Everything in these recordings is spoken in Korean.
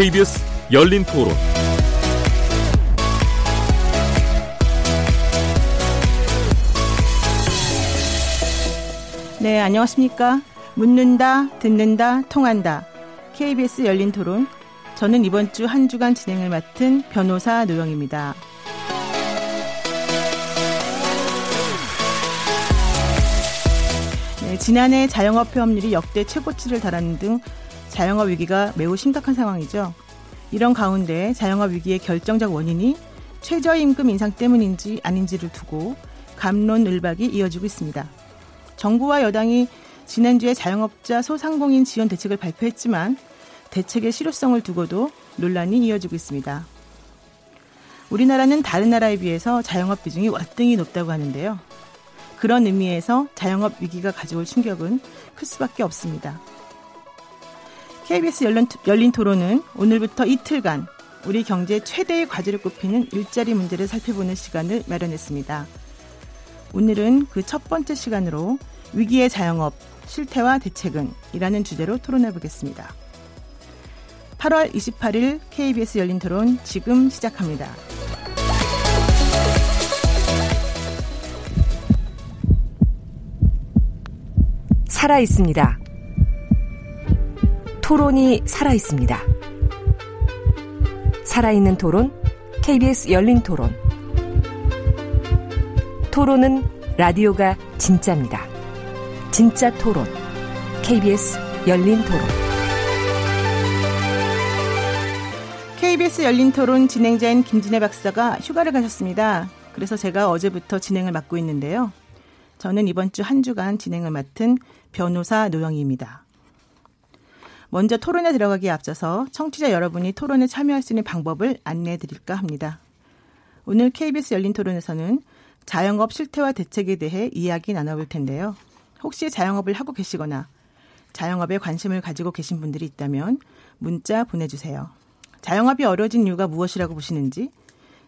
KBS 열린 토론. 네, 안녕하십니까. 묻는다, 듣는다, 통한다. KBS 열린 토론. 저는 이번 주 한 주간 진행을 맡은 변호사 노영입니다. 네, 지난해 자영업 폐업률이 역대 최고치를 달하는 등 자영업 위기가 매우 심각한 상황이죠. 이런 가운데 자영업 위기의 결정적 원인이 최저임금 인상 때문인지 아닌지를 두고 감론을박이 이어지고 있습니다. 정부와 여당이 지난주에 자영업자 소상공인 지원 대책을 발표했지만 대책의 실효성을 두고도 논란이 이어지고 있습니다. 우리나라는 다른 나라에 비해서 자영업 비중이 월등히 높다고 하는데요. 그런 의미에서 자영업 위기가 가져올 충격은 클 수밖에 없습니다. KBS 열린, 열린 토론은 오늘부터 이틀간 우리 경제 최대의 과제를 꼽히는 일자리 문제를 살펴보는 시간을 마련했습니다. 오늘은 그 첫 번째 시간으로 위기의 자영업, 실태와 대책은 이라는 주제로 토론해 보겠습니다. 8월 28일 KBS 열린 토론 지금 시작합니다. 살아 있습니다. 토론이 살아 있습니다. 살아있는 토론, KBS 열린 토론. 토론은 라디오가 진짜입니다. 진짜 토론, KBS 열린 토론. KBS 열린 토론 진행자인 김진애 박사가 휴가를 가셨습니다. 그래서 제가 어제부터 진행을 맡고 있는데요. 저는 이번 주 한 주간 진행을 맡은 변호사 노영희입니다. 먼저 토론에 들어가기에 앞서서 청취자 여러분이 토론에 참여할 수 있는 방법을 안내해 드릴까 합니다. 오늘 KBS 열린 토론에서는 자영업 실태와 대책에 대해 이야기 나눠볼 텐데요. 혹시 자영업을 하고 계시거나 자영업에 관심을 가지고 계신 분들이 있다면 문자 보내주세요. 자영업이 어려진 이유가 무엇이라고 보시는지,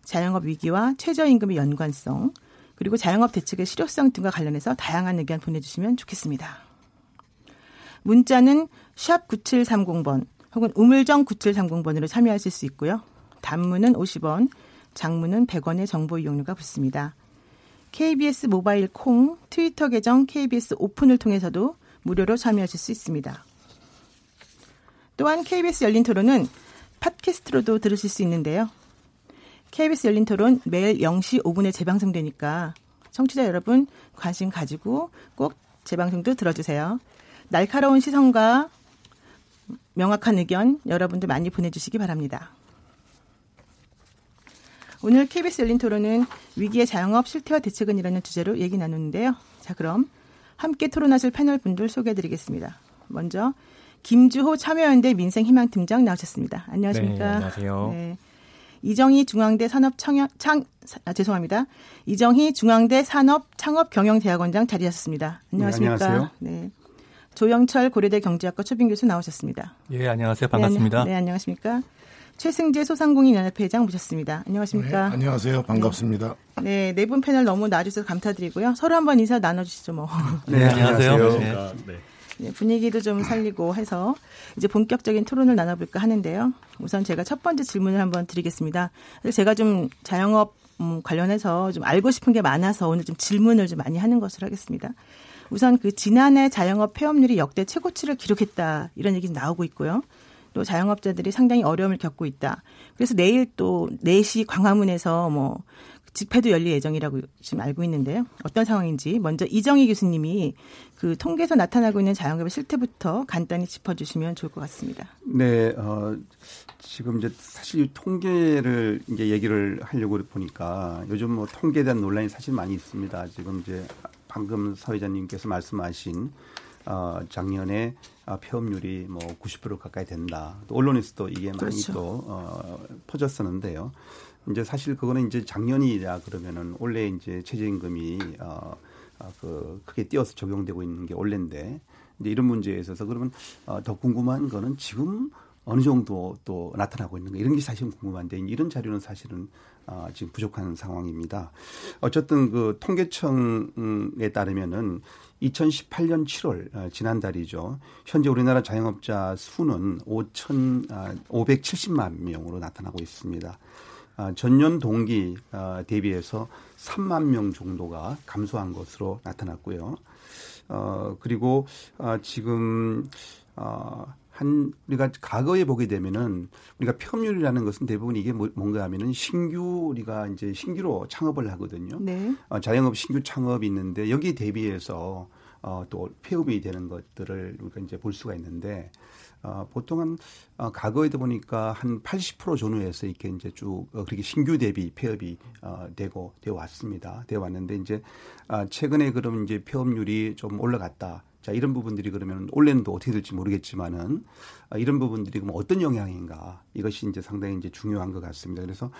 자영업 위기와 최저임금의 연관성, 그리고 자영업 대책의 실효성 등과 관련해서 다양한 의견 보내주시면 좋겠습니다. 문자는 샵 9730번 혹은 우물정 9730번으로 참여하실 수 있고요. 단문은 50원, 장문은 100원의 정보 이용료가 붙습니다. KBS 모바일 콩, 트위터 계정 KBS 오픈을 통해서도 무료로 참여하실 수 있습니다. 또한 KBS 열린 토론은 팟캐스트로도 들으실 수 있는데요. KBS 열린 토론 매일 0시 5분에 재방송되니까 청취자 여러분 관심 가지고 꼭 재방송도 들어주세요. 날카로운 시선과 명확한 의견 여러분들 많이 보내주시기 바랍니다. 오늘 KBS 열린 토론은 위기의 자영업 실태와 대책은 이라는 주제로 얘기 나누는데요. 자, 그럼 함께 토론하실 패널 분들 소개해 드리겠습니다. 먼저 김주호 참여연대 민생희망팀장 나오셨습니다. 안녕하십니까? 네, 안녕하세요. 네. 이정희 중앙대 산업 청약 창 아, 죄송합니다. 이정희 중앙대 산업 창업 경영대학원장 자리하셨습니다. 안녕하십니까? 네, 안녕하세요. 네. 조영철 고려대 경제학과 초빙 교수 나오셨습니다. 예, 안녕하세요. 반갑습니다. 네, 네 안녕하십니까? 최승재 소상공인 연합회 회장 모셨습니다. 안녕하십니까? 네, 안녕하세요. 반갑습니다. 네, 네 분 패널 너무 나와주셔서 감사드리고요. 서로 한번 인사 나눠주시죠, 뭐. 네, 안녕하세요. 네. 네. 분위기도 좀 살리고 해서 이제 본격적인 토론을 나눠볼까 하는데요. 우선 제가 첫 번째 질문을 한번 드리겠습니다. 제가 좀 자영업 음, 관련해서 좀 알고 싶은 게 많아서 오늘 좀 질문을 좀 많이 하는 것으로 하겠습니다. 우선 그 지난해 자영업 폐업률이 역대 최고치를 기록했다 이런 얘기 나오고 있고요. 또 자영업자들이 상당히 어려움을 겪고 있다. 그래서 내일 또 4시 광화문에서 뭐 집회도 열릴 예정이라고 지금 알고 있는데요. 어떤 상황인지 먼저 이정희 교수님이 그 통계에서 나타나고 있는 자영업의 실태부터 간단히 짚어주시면 좋을 것 같습니다. 네, 어, 지금 이제 사실 통계를 이제 얘기를 하려고 보니까 요즘 뭐 통계에 대한 논란이 사실 많이 있습니다. 지금 이제 방금 사회자님께서 말씀하신 어, 작년에 어, 폐업률이 뭐 90% 가까이 된다. 또 언론에서도 이게 많이 그렇죠. 또 어, 퍼졌었는데요. 이제 사실 그거는 이제 작년이라 그러면은 원래 이제 최저임금이 어, 어, 그 크게 뛰어서 적용되고 있는 게 원래인데 이제 이런 문제에 있어서 그러면 어, 더 궁금한 거는 지금 어느 정도 또 나타나고 있는가 이런 게 사실은 궁금한데 이런 자료는 사실은 어, 지금 부족한 상황입니다. 어쨌든 그 통계청에 따르면은 2018년 7월 어, 지난달이죠. 현재 우리나라 자영업자 수는 5천 아, 570만 명으로 나타나고 있습니다. 아, 전년 동기 아, 대비해서 3만 명 정도가 감소한 것으로 나타났고요. 어, 그리고 아, 지금 어, 한 우리가 과거에 보게 되면은 우리가 폐업률이라는 것은 대부분 이게 뭐, 뭔가 하면은 신규 우리가 이제 신규로 창업을 하거든요. 네. 어, 자영업 신규 창업이 있는데 여기에 대비해서 어, 또 폐업이 되는 것들을 우리가 이제 볼 수가 있는데 어, 보통은 어, 과거에도 보니까 한 80% 전후에서 이렇게 이제 쭉 어, 그렇게 신규 대비 폐업이 어, 되고 되어 왔습니다. 되어 왔는데 이제 아, 최근에 그럼 이제 폐업률이 좀 올라갔다. 자, 이런 부분들이 그러면 또 어떻게 될지 모르겠지만은 어, 이런 부분들이 그럼 어떤 영향인가 이것이 이제 상당히 이제 중요한 것 같습니다. 그래서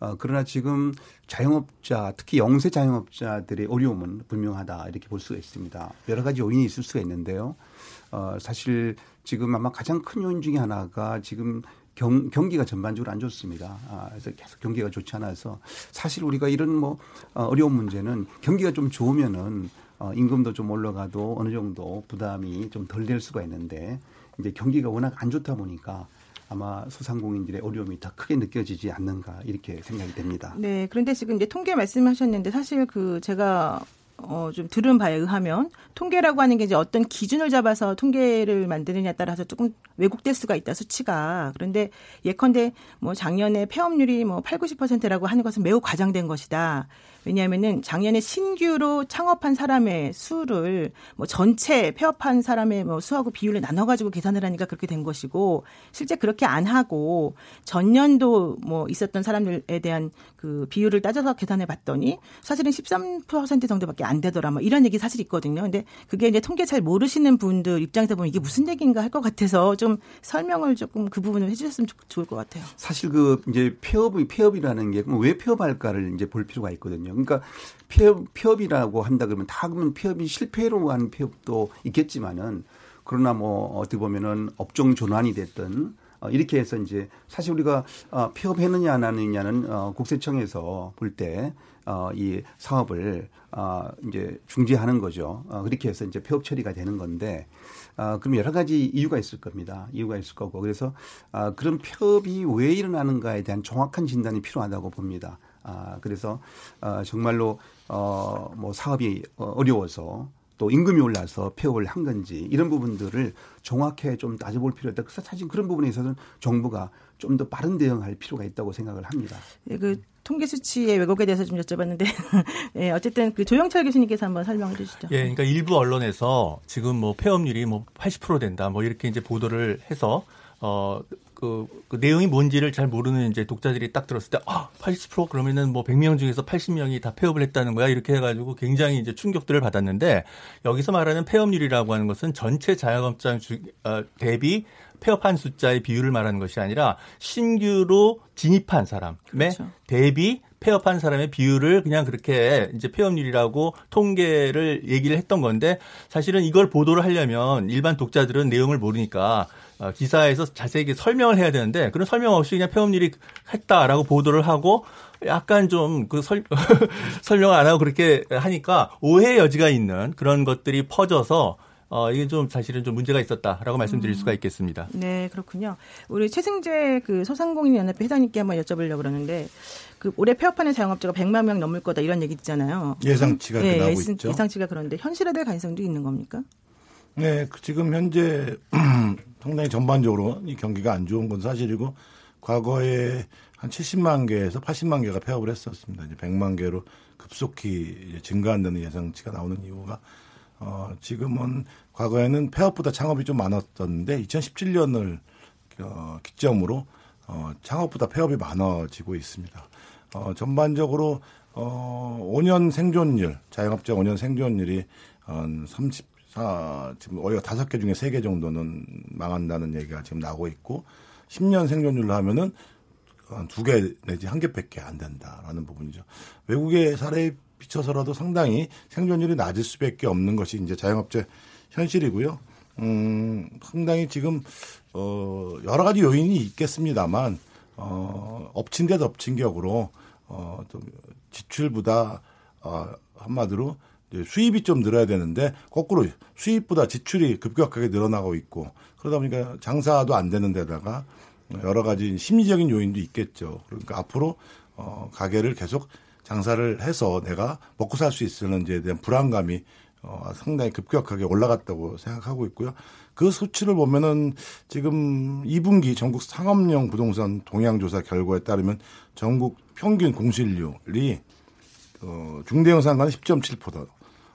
어, 그러나 지금 자영업자 특히 영세 자영업자들의 어려움은 분명하다 이렇게 볼 수가 있습니다. 여러 가지 요인이 있을 수가 있는데요. 어, 사실 지금 아마 가장 큰 요인 중에 하나가 지금 경, 경기가 전반적으로 안 좋습니다. 아, 그래서 계속 경기가 좋지 않아서 사실 우리가 이런 뭐 어, 어려운 문제는 경기가 좀 좋으면은 어, 임금도 좀 올라가도 어느 정도 부담이 좀 덜 될 수가 있는데 이제 경기가 워낙 안 좋다 보니까 아마 소상공인들의 어려움이 더 크게 느껴지지 않는가 이렇게 생각이 됩니다. 네. 그런데 지금 이제 통계 말씀하셨는데 사실 그 제가 어, 좀 들은 바에 의하면 통계라고 하는 게 이제 어떤 기준을 잡아서 통계를 만드느냐에 따라서 조금 왜곡될 수가 있다 수치가 그런데 예컨대 뭐 작년에 폐업률이 뭐 8, 90%라고 하는 것은 매우 과장된 것이다. 왜냐하면은 작년에 신규로 창업한 사람의 수를 뭐 전체 폐업한 사람의 뭐 수하고 비율을 나눠 가지고 계산을 하니까 그렇게 된 것이고 실제 그렇게 안 하고 전년도 뭐 있었던 사람들에 대한 그 비율을 따져서 계산해 봤더니 사실은 13% 정도밖에 안 되더라. 뭐 이런 얘기 사실 있거든요. 근데 그게 이제 통계 잘 모르시는 분들 입장에서 보면 이게 무슨 얘기인가 할 것 같아서 좀 설명을 조금 그 부분을 해주셨으면 좋을 것 같아요. 사실 그 이제 폐업이 폐업이라는 게 왜 폐업할까를 이제 볼 필요가 있거든요. 그러니까 폐업 폐업이라고 한다 그러면 다 그러면 폐업이 실패로 한 폐업도 있겠지만은 그러나 뭐 어떻게 보면은 업종 전환이 됐든 어, 이렇게 해서 이제 사실 우리가 어, 폐업했느냐 안 하느냐는 어, 국세청에서 볼때 어, 이 사업을 어, 이제 중지하는 거죠. 어, 그렇게 해서 이제 폐업 처리가 되는 건데 아, 그럼 여러 가지 이유가 있을 겁니다. 이유가 있을 거고. 그래서 아, 그런 폐업이 왜 일어나는가에 대한 정확한 진단이 필요하다고 봅니다. 아, 그래서 아, 정말로 어, 뭐 사업이 어려워서 또 임금이 올라서 폐업을 한 건지 이런 부분들을 정확하게 좀 따져볼 필요가 있다. 그래서 사실 그런 부분에 있어서는 정부가 좀 더 빠른 대응할 필요가 있다고 생각을 합니다. 네, 그 통계 수치의 왜곡에 대해서 좀 여쭤봤는데, 예, 어쨌든 그 조영철 교수님께서 한번 설명해 주시죠. 예, 그러니까 일부 언론에서 지금 뭐 폐업률이 뭐 80% 된다, 뭐 이렇게 이제 보도를 해서 어. 그, 그 내용이 뭔지를 잘 모르는 이제 독자들이 딱 들었을 때, 아, 80% 그러면은 뭐 100명 중에서 80명이 다 폐업을 했다는 거야. 이렇게 해가지고 굉장히 이제 충격들을 받았는데 여기서 말하는 폐업률이라고 하는 것은 전체 자영업자 주, 어, 대비 폐업한 숫자의 비율을 말하는 것이 아니라 신규로 진입한 사람의 그렇죠. 대비 폐업한 사람의 비율을 그냥 그렇게 이제 폐업률이라고 통계를 얘기를 했던 건데 사실은 이걸 보도를 하려면 일반 독자들은 내용을 모르니까 어, 기사에서 자세하게 설명을 해야 되는데 그런 설명 없이 그냥 폐업률이 했다라고 보도를 하고 약간 좀 그 설, 설명을 안 하고 그렇게 하니까 오해 여지가 있는 그런 것들이 퍼져서 어, 이게 좀 사실은 좀 문제가 있었다라고 말씀드릴 수가 있겠습니다. 네, 그렇군요. 우리 최승재 그 소상공인연합회 회장님께 한번 여쭤보려고 그러는데 그 올해 폐업하는 자영업자가 100만 명 넘을 거다 이런 얘기 있잖아요. 예상치가 네, 나오고 예상, 있죠. 예상치가 그런데 현실화될 가능성도 있는 겁니까? 네, 그 지금 현재 상당히 전반적으로 이 경기가 안 좋은 건 사실이고 과거에 한 70만 개에서 80만 개가 폐업을 했었습니다. 이제 100만 개로 급속히 증가한다는 예상치가 나오는 이유가 어, 지금은 과거에는 폐업보다 창업이 좀 많았었는데 2017년을 어, 기점으로 어, 창업보다 폐업이 많아지고 있습니다. 어, 전반적으로 어, 5년 생존율, 자영업자 5년 생존율이 한 34, 지금 오히려 다섯 개 중에 세 개 정도는 망한다는 얘기가 지금 나오고 있고 10년 생존율로 하면은 한 두 개 내지 한 개밖에 안 된다라는 부분이죠. 외국의 사례에 비춰서라도 상당히 생존율이 낮을 수밖에 없는 것이 이제 자영업자 현실이고요. 음, 상당히 지금 어, 여러 가지 요인이 있겠습니다만 어, 엎친 데 덮친 격으로 어, 좀 지출보다 어, 한마디로 수입이 좀 늘어야 되는데 거꾸로 수입보다 지출이 급격하게 늘어나고 있고 그러다 보니까 장사도 안 되는 데다가 여러 가지 심리적인 요인도 있겠죠. 그러니까 앞으로 어, 가게를 계속 장사를 해서 내가 먹고 살 수 있을는지에 대한 불안감이 어, 상당히 급격하게 올라갔다고 생각하고 있고요. 그 수치를 보면은 지금 2분기 전국 상업용 부동산 동향조사 결과에 따르면 전국 평균 공실률이 어, 중대형 상가는 10.7%,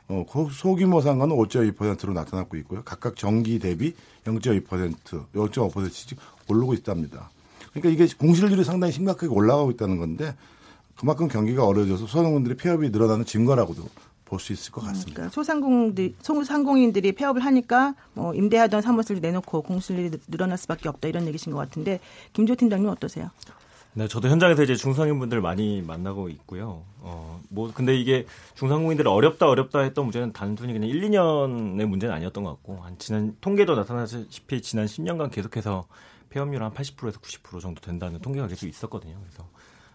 어, 소규모 상가는 5.2%로 나타나고 있고요. 각각 정기 대비 0.2%, 0.5%씩 오르고 있답니다. 그러니까 이게 공실률이 상당히 심각하게 올라가고 있다는 건데 그만큼 경기가 어려져서 소상공인들의 폐업이 늘어나는 증거라고도 볼 수 있을 것 같습니다. 그러니까 소상공들 소상공인들이 폐업을 하니까 뭐 임대하던 사무실을 내놓고 공실률이 늘어날 수밖에 없다 이런 얘기신 것 같은데 김조 팀장님 어떠세요? 네, 저도 현장에서 이제 중상인분들 많이 만나고 있고요. 어, 뭐, 근데 이게 중상공인들이 어렵다, 어렵다 했던 문제는 단순히 그냥 1, 2년의 문제는 아니었던 것 같고, 한 지난, 통계도 나타나시피 지난 10년간 계속해서 폐업률 한 80%에서 90% 정도 된다는 통계가 계속 있었거든요. 그래서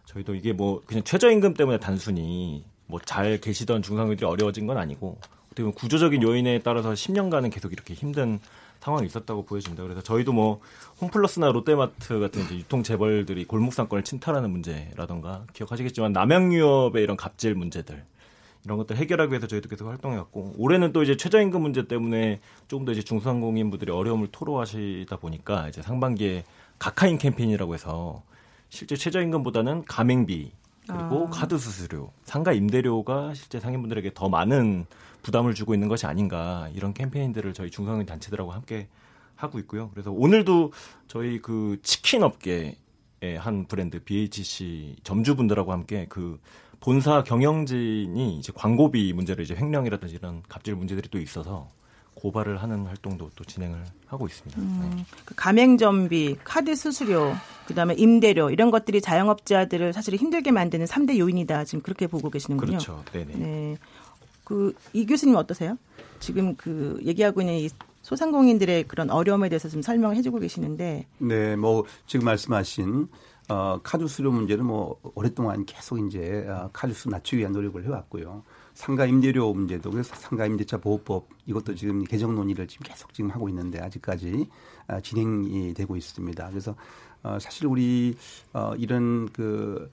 저희도 이게 뭐 그냥 최저임금 때문에 단순히 뭐 잘 계시던 중상인들이 어려워진 건 아니고 어떻게 보면 구조적인 요인에 따라서 10년간은 계속 이렇게 힘든 상황이 있었다고 보여집니다. 그래서 저희도 뭐 홈플러스나 롯데마트 같은 이제 유통 재벌들이 골목 상권을 침탈하는 문제라던가 기억하시겠지만 남양 유업의 이런 갑질 문제들 이런 것들 해결하기 위해서 저희도 계속 활동해왔고 올해는 또 이제 최저임금 문제 때문에 조금 더 이제 중소상공인분들이 어려움을 토로하시다 보니까 이제 상반기에 가카인 캠페인이라고 해서 실제 최저임금보다는 가맹비 그리고 아. 카드 수수료, 상가 임대료가 실제 상인분들에게 더 많은 부담을 주고 있는 것이 아닌가 이런 캠페인들을 저희 중상인 단체들하고 함께 하고 있고요. 그래서 오늘도 저희 그 치킨 업계의 한 브랜드 BHC 점주분들하고 함께 그 본사 경영진이 이제 광고비 문제를 이제 횡령이라든지 이런 갑질 문제들이 또 있어서 고발을 하는 활동도 또 진행을 하고 있습니다. 음, 네. 그 가맹점비, 카드 수수료, 그다음에 임대료 이런 것들이 자영업자들을 사실 힘들게 만드는 3대 요인이다. 지금 그렇게 보고 계시는군요. 그렇죠. 네네. 네. 그 이 교수님 어떠세요? 지금 그 얘기하고 있는 이 소상공인들의 그런 어려움에 대해서 좀 설명을 해주고 계시는데. 네, 뭐 지금 말씀하신 어, 카드 수료 문제는 뭐 오랫동안 계속 이제 어, 카드 수 낮추기 위한 노력을 해왔고요. 상가 임대료 문제도 그래서 상가 임대차 보호법 이것도 지금 개정 논의를 지금 계속 지금 하고 있는데 아직까지 어, 진행이 되고 있습니다. 그래서 어, 사실 우리 어, 이런 그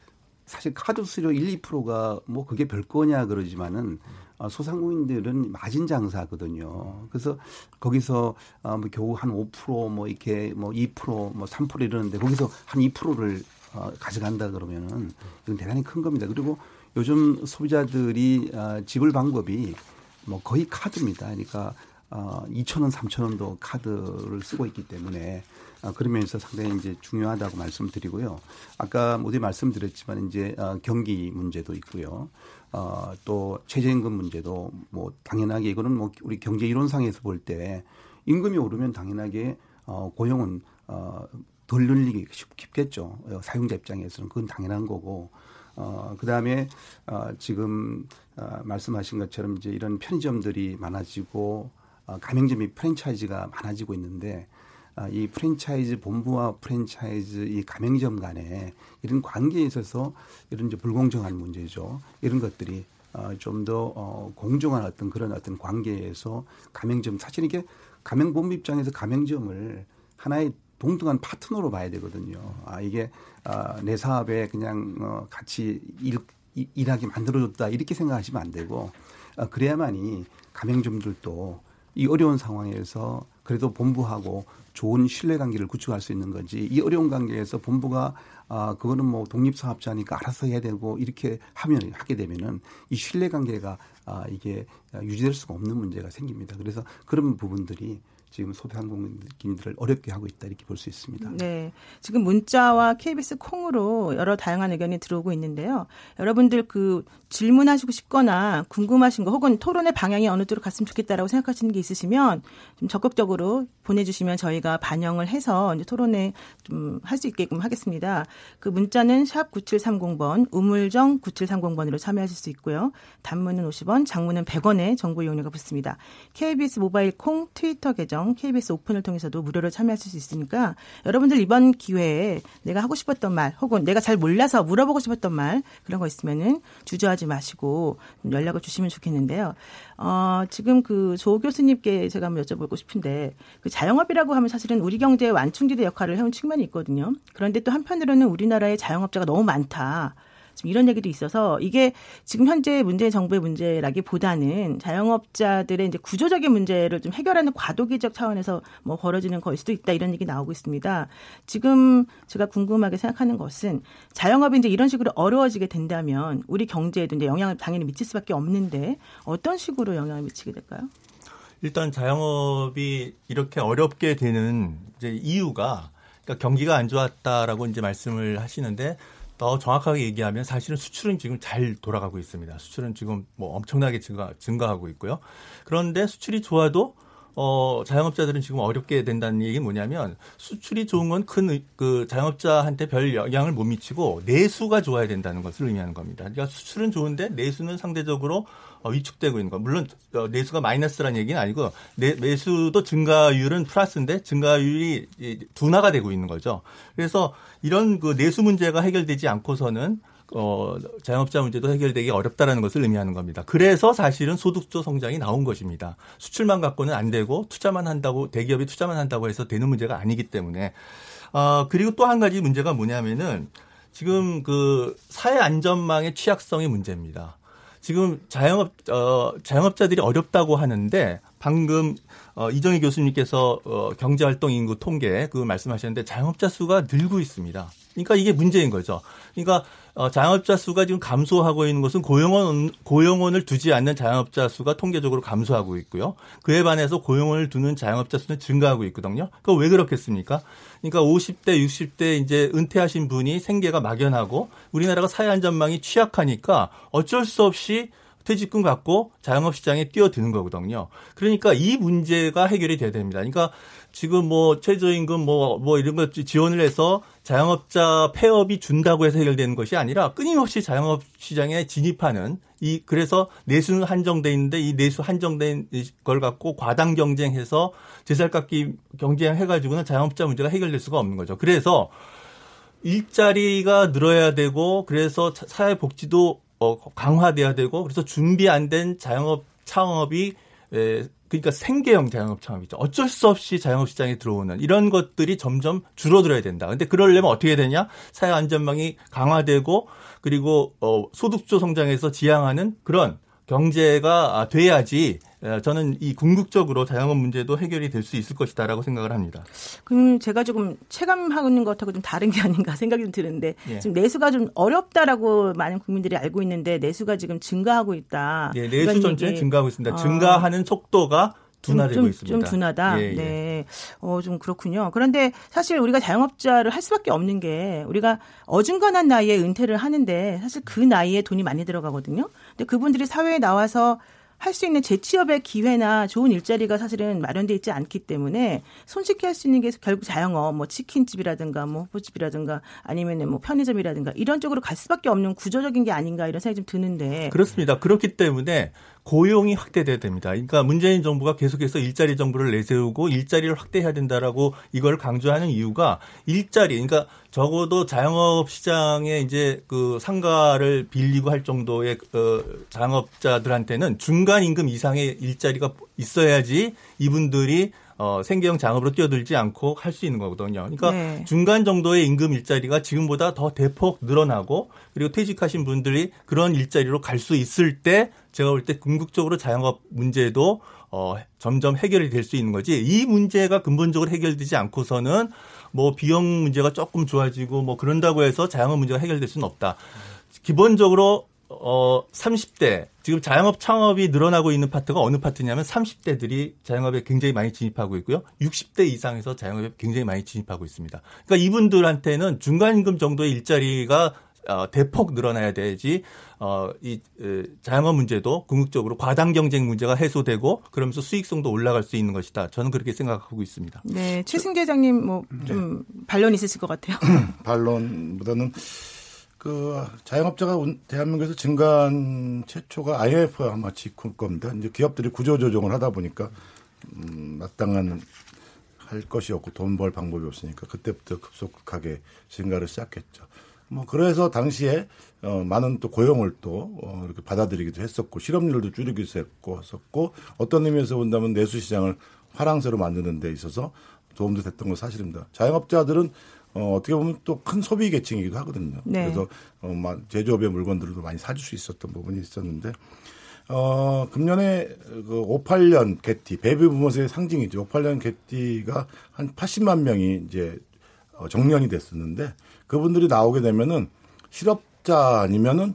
사실 카드 수료 1, 2%가 뭐 그게 별거냐 그러지만은 어, 소상공인들은 마진 장사거든요. 그래서 거기서 어, 뭐 겨우 한 5%뭐 이렇게 뭐 2%, 뭐 3% 이러는데 거기서 한 2%를 어, 가져간다 그러면은 이건 대단히 큰 겁니다. 그리고 요즘 소비자들이 어, 지불 방법이 뭐 거의 카드입니다. 그러니까 어, 2천 원, 3천 원도 카드를 쓰고 있기 때문에 어, 그러면서 상당히 이제 중요하다고 말씀드리고요. 아까 모두 말씀드렸지만 이제 어, 경기 문제도 있고요. 어, 또 최저임금 문제도 뭐 당연하게 이거는 뭐 우리 경제 이론상에서 볼 때 임금이 오르면 당연하게 어, 고용은 어, 덜 늘리기 쉽겠죠. 어, 사용자 입장에서는 그건 당연한 거고. 어, 그 다음에 어, 지금 어, 말씀하신 것처럼 이제 이런 편의점들이 많아지고 어, 가맹점이 프랜차이즈가 많아지고 있는데 아, 이 프랜차이즈 본부와 프랜차이즈 이 가맹점 간에 이런 관계에 있어서 이런 이제 불공정한 문제죠. 이런 것들이 어, 좀더 어, 공정한 어떤 그런 어떤 관계에서 가맹점 사실 이게 가맹본부 입장에서 가맹점을 하나의 동등한 파트너로 봐야 되거든요. 아 이게 아, 내 사업에 그냥 어, 같이 일, 일하게 만들어줬다 이렇게 생각하시면 안 되고 아, 그래야만이 가맹점들도 이 어려운 상황에서 그래도 본부하고 좋은 신뢰 관계를 구축할 수 있는 거지 이 어려운 관계에서 본부가 아 그거는 뭐 독립 사업자니까 알아서 해야 되고 이렇게 하면 하게 되면은 이 신뢰 관계가 아 이게 유지될 수가 없는 문제가 생깁니다. 그래서 그런 부분들이 지금 소상공인들을 어렵게 하고 있다 이렇게 볼 수 있습니다. 네, 지금 문자와 KBS 콩으로 여러 다양한 의견이 들어오고 있는데요. 여러분들 그 질문하시고 싶거나 궁금하신 거 혹은 토론의 방향이 어느 쪽으로 갔으면 좋겠다라고 생각하시는 게 있으시면 좀 적극적으로 보내주시면 저희가 반영을 해서 이제 토론에 좀 할 수 있게끔 하겠습니다. 그 문자는 샵 9730번, 우물정 9730번으로 참여하실 수 있고요. 단문은 50원, 장문은 100원의 정보 이용료가 붙습니다. KBS 모바일 콩 트위터 계정 계정 KBS 오픈을 통해서도 무료로 참여하실 수 있으니까 여러분들 이번 기회에 내가 하고 싶었던 말 혹은 내가 잘 몰라서 물어보고 싶었던 말 그런 거 있으면은 주저하지 마시고 연락을 주시면 좋겠는데요. 어, 지금 그 조 교수님께 제가 한번 여쭤보고 싶은데 그 자영업이라고 하면 사실은 우리 경제의 완충지대 역할을 해온 측면이 있거든요. 그런데 또 한편으로는 우리나라의 자영업자가 너무 많다. 지금 이런 얘기도 있어서 이게 지금 현재 문제 정부의 문제라기보다는 자영업자들의 이제 구조적인 문제를 좀 해결하는 과도기적 차원에서 뭐 벌어지는 거일 수도 있다 이런 얘기 나오고 있습니다. 지금 제가 궁금하게 생각하는 것은 자영업이 이제 이런 식으로 어려워지게 된다면 우리 경제에도 이제 영향을 당연히 미칠 수밖에 없는데 어떤 식으로 영향을 미치게 될까요? 일단 자영업이 이렇게 어렵게 되는 이제 이유가 그러니까 경기가 안 좋았다라고 이제 말씀을 하시는데 더 정확하게 얘기하면 사실은 수출은 지금 잘 돌아가고 있습니다. 수출은 지금 뭐 엄청나게 증가, 증가하고 있고요. 그런데 수출이 좋아도 어, 자영업자들은 지금 어렵게 된다는 얘기는 뭐냐면 수출이 좋은 건 큰 그 자영업자한테 별 영향을 못 미치고 내수가 좋아야 된다는 것을 의미하는 겁니다. 그러니까 수출은 좋은데 내수는 상대적으로 어, 위축되고 있는 거. 물론 어, 내수가 마이너스라는 얘기는 아니고 내, 매수도 증가율은 플러스인데 증가율이 둔화가 되고 있는 거죠. 그래서 이런 그 내수 문제가 해결되지 않고서는 어, 자영업자 문제도 해결되기 어렵다라는 것을 의미하는 겁니다. 그래서 사실은 소득조 성장이 나온 것입니다. 수출만 갖고는 안 되고 투자만 한다고 대기업이 투자만 한다고 해서 되는 문제가 아니기 때문에 어, 그리고 또 한 가지 문제가 뭐냐면은 지금 그 사회 안전망의 취약성이 문제입니다. 지금 자영업 어 자영업자들이 어렵다고 하는데 방금 어 이정희 교수님께서 어 경제활동 인구 통계 그 말씀하셨는데 자영업자 수가 늘고 있습니다. 그러니까 이게 문제인 거죠. 그러니까 어, 자영업자 수가 지금 감소하고 있는 것은 고용원 고용원을 두지 않는 자영업자 수가 통계적으로 감소하고 있고요. 그에 반해서 고용원을 두는 자영업자 수는 증가하고 있거든요. 그 왜 그렇겠습니까? 그러니까 50대, 60대 이제 은퇴하신 분이 생계가 막연하고 우리나라가 사회 안전망이 취약하니까 어쩔 수 없이 퇴직금 갖고 자영업 시장에 뛰어드는 거거든요. 그러니까 이 문제가 해결이 돼야 됩니다. 그러니까 지금 뭐 최저임금 뭐, 뭐 이런 것 지원을 해서 자영업자 폐업이 준다고 해서 해결되는 것이 아니라 끊임없이 자영업 시장에 진입하는 이 그래서 내수는 한정돼 있는데 이 내수 한정된 걸 갖고 과당 경쟁해서 제살깎기 경쟁해 가지고는 자영업자 문제가 해결될 수가 없는 거죠. 그래서 일자리가 늘어야 되고 그래서 사회 복지도 어, 강화돼야 되고 그래서 준비 안 된 자영업 창업이 에, 그러니까 생계형 자영업 창업이죠. 어쩔 수 없이 자영업 시장에 들어오는 이런 것들이 점점 줄어들어야 된다. 근데 그러려면 어떻게 되냐? 사회 안전망이 강화되고 그리고 어 소득조 성장에서 지향하는 그런 경제가 돼야지 어, 저는 이 궁극적으로 자영업 문제도 해결이 될 수 있을 것이다라고 생각을 합니다. 그럼 제가 조금 체감하고 있는 것하고 좀 다른 게 아닌가 생각이 좀 드는데 예. 지금 내수가 좀 어렵다라고 많은 국민들이 알고 있는데 내수가 지금 증가하고 있다. 예, 내수 전체는 증가하고 있습니다. 어. 증가하는 속도가 둔화되고 좀, 있습니다. 좀 둔하다. 예, 예. 네. 어, 좀 그렇군요. 그런데 사실 우리가 자영업자를 할 수밖에 없는 게 우리가 어중간한 나이에 은퇴를 하는데 사실 그 나이에 돈이 많이 들어가거든요. 근데 그분들이 사회에 나와서 할 수 있는 재취업의 기회나 좋은 일자리가 사실은 마련돼 있지 않기 때문에 손쉽게 할 수 있는 게 결국 자영업, 뭐 치킨집이라든가 뭐 호프집이라든가 아니면 뭐 편의점이라든가 이런 쪽으로 갈 수밖에 없는 구조적인 게 아닌가 이런 생각이 좀 드는데 그렇습니다. 그렇기 때문에 고용이 확대돼야 됩니다. 그러니까 문재인 정부가 계속해서 일자리 정부를 내세우고 일자리를 확대해야 된다라고 이걸 강조하는 이유가 일자리, 그러니까 적어도 자영업 시장에 이제 그 상가를 빌리고 할 정도의 어, 자영업자들한테는 중간 임금 이상의 일자리가 있어야지 이분들이 어, 생계형 작업으로 뛰어들지 않고 할 수 있는 거거든요. 그러니까 네. 중간 정도의 임금 일자리가 지금보다 더 대폭 늘어나고 그리고 퇴직하신 분들이 그런 일자리로 갈 수 있을 때 제가 볼 때 궁극적으로 자영업 문제도 어, 점점 해결이 될 수 있는 거지 이 문제가 근본적으로 해결되지 않고서는 뭐 비용 문제가 조금 좋아지고 뭐 그런다고 해서 자영업 문제가 해결될 수는 없다. 기본적으로 어 30대 지금 자영업 창업이 늘어나고 있는 파트가 어느 파트냐면 30대들이 자영업에 굉장히 많이 진입하고 있고요. 60대 이상에서 자영업에 굉장히 많이 진입하고 있습니다. 그러니까 이분들한테는 중간 임금 정도의 일자리가 어, 대폭 늘어나야 되지 어, 이 에, 자영업 문제도 궁극적으로 과당 경쟁 문제가 해소되고 그러면서 수익성도 올라갈 수 있는 것이다. 저는 그렇게 생각하고 있습니다. 네, 최승재 장님 뭐좀 네. 반론 있으실 것 같아요. 반론보다는 그 자영업자가 대한민국에서 증가한 최초가 IMF 아마 직후 겁니다. 이제 기업들이 구조 조정을 하다 보니까 음, 마땅한 할 것이 없고 돈 벌 방법이 없으니까 그때부터 급속하게 증가를 시작했죠. 뭐 그래서 당시에 어, 많은 또 고용을 또 어, 이렇게 받아들이기도 했었고 실업률도 줄이기도 했고 했었고 어떤 의미에서 본다면 내수 시장을 화랑새로 만드는 데 있어서 도움도 됐던 건 사실입니다. 자영업자들은 어, 어떻게 보면 또 큰 소비 계층이기도 하거든요. 네. 그래서 어, 막 제조업의 물건들도 많이 사줄 수 있었던 부분이 있었는데 어, 금년에 그 58년 개띠, 베이비 부모세의 상징이죠. 58년 개띠가 한 80만 명이 이제 어, 정년이 됐었는데 그분들이 나오게 되면은 실업자 아니면은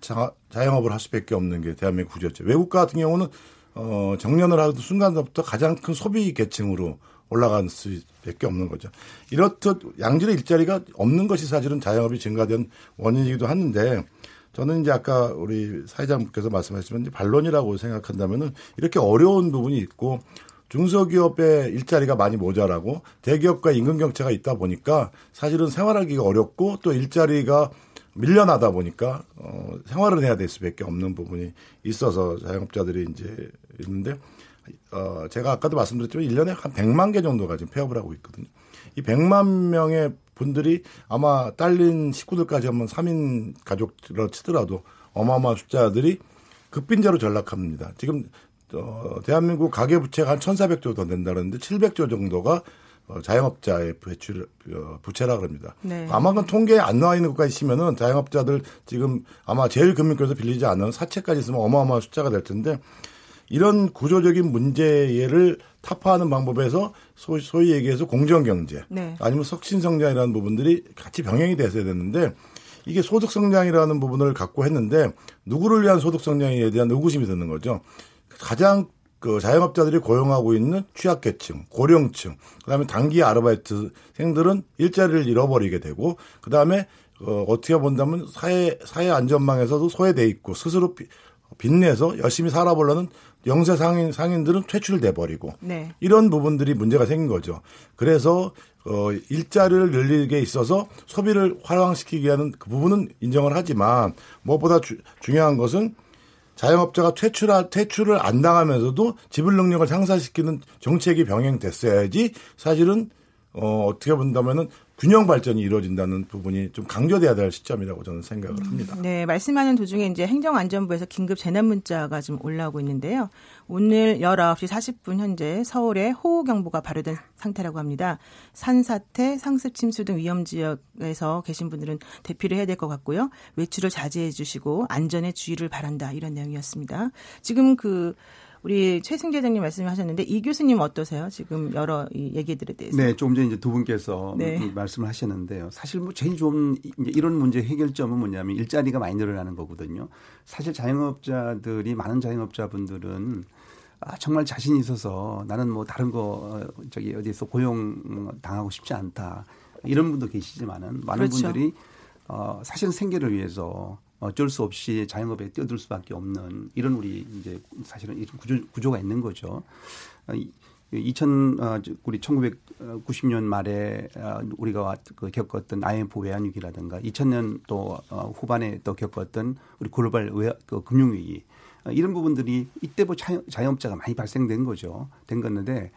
자, 자영업을 할 수밖에 없는 게 대한민국 구조죠. 외국 같은 경우는 어, 정년을 하던 순간부터 가장 큰 소비 계층으로 올라갈 수밖에 없는 거죠. 이렇듯 양질의 일자리가 없는 것이 사실은 자영업이 증가된 원인이기도 하는데 저는 이제 아까 우리 사회자님께서 말씀하셨지만 반론이라고 생각한다면은 이렇게 어려운 부분이 있고 중소기업의 일자리가 많이 모자라고 대기업과 임금 경차가 있다 보니까 사실은 생활하기가 어렵고 또 일자리가 밀려나다 보니까 어 생활을 해야 될 수밖에 없는 부분이 있어서 자영업자들이 이제 있는데 어 제가 아까도 말씀드렸지만 1년에 한 100만 개 정도가 지금 폐업을 하고 있거든요. 이 100만 명의 분들이 아마 딸린 식구들까지 한번 3인 가족으로 치더라도 어마어마한 숫자들이 급빈자로 전락합니다. 지금 어, 대한민국 가계부채가 한 1,400조 더 된다는데 700조 정도가 어, 자영업자의 배출 어, 부채라 그럽니다. 네. 아마 그 통계에 안 나와 있는 것까지 치면은 자영업자들 지금 아마 제일 금융권에서 빌리지 않은 사채까지 있으면 어마어마한 숫자가 될 텐데 이런 구조적인 문제를 타파하는 방법에서 소위, 소위 얘기해서 공정경제 네. 아니면 혁신성장이라는 부분들이 같이 병행이 됐어야 되는데 이게 소득성장이라는 부분을 갖고 했는데 누구를 위한 소득성장에 대한 의구심이 드는 거죠. 가장 그 자영업자들이 고용하고 있는 취약계층, 고령층, 그다음에 단기 아르바이트생들은 일자리를 잃어버리게 되고 그다음에 어, 어떻게 본다면 사회 사회 안전망에서도 소외돼 있고 스스로 비- 빚내서 열심히 살아보려는 영세 상인 상인들은 퇴출돼 버리고 네. 이런 부분들이 문제가 생긴 거죠. 그래서 어 일자리를 늘리게 있어서 소비를 활황시키게 하는 그 부분은 인정을 하지만 무엇보다 주- 중요한 것은 자영업자가 퇴출 퇴출을 안 당하면서도 지불 능력을 향상시키는 정책이 병행됐어야지 사실은 어 어떻게 본다면은 균형 발전이 이루어진다는 부분이 좀 강조돼야 될 시점이라고 저는 생각을 합니다. 네, 말씀하는 도중에 이제 행정안전부에서 긴급 재난 문자가 지금 올라오고 있는데요. 오늘 19시 40분 현재 서울에 호우 경보가 발효된 상태라고 합니다. 산사태, 상습 침수 등 위험 지역에서 계신 분들은 대피를 해야 될 것 같고요. 외출을 자제해 주시고 안전에 주의를 바란다 이런 내용이었습니다. 지금 그 우리 최승재 장님 말씀하셨는데 이 교수님 어떠세요? 지금 여러 이 얘기들에 대해서. 네, 조금 전에 이제 두 분께서 네. 음, 말씀을 하셨는데요. 사실 뭐 제일 좀 이제 이런 문제 해결점은 뭐냐면 일자리가 많이 늘어나는 거거든요. 사실 자영업자들이 많은 자영업자분들은 아, 정말 자신 있어서 나는 뭐 다른 거 어, 저기 어디서 고용 당하고 싶지 않다. 이런 분도 계시지만은 많은 그렇죠. 분들이 어, 사실 생계를 위해서 어쩔 수 없이 자영업에 뛰어들 수밖에 없는 이런 우리 이제 사실은 이런 구조, 구조가 있는 거죠. 어, 이- 2000 어, 저, 우리 1990년 말에 어, 우리가 왔- 그 겪었던 IMF 외환위기라든가 2000년 또 어, 후반에 또 겪었던 우리 글로벌 외, 그 금융위기 어, 이런 부분들이 이때 뭐 자- 자영업자가 많이 발생된 거죠. 된 건데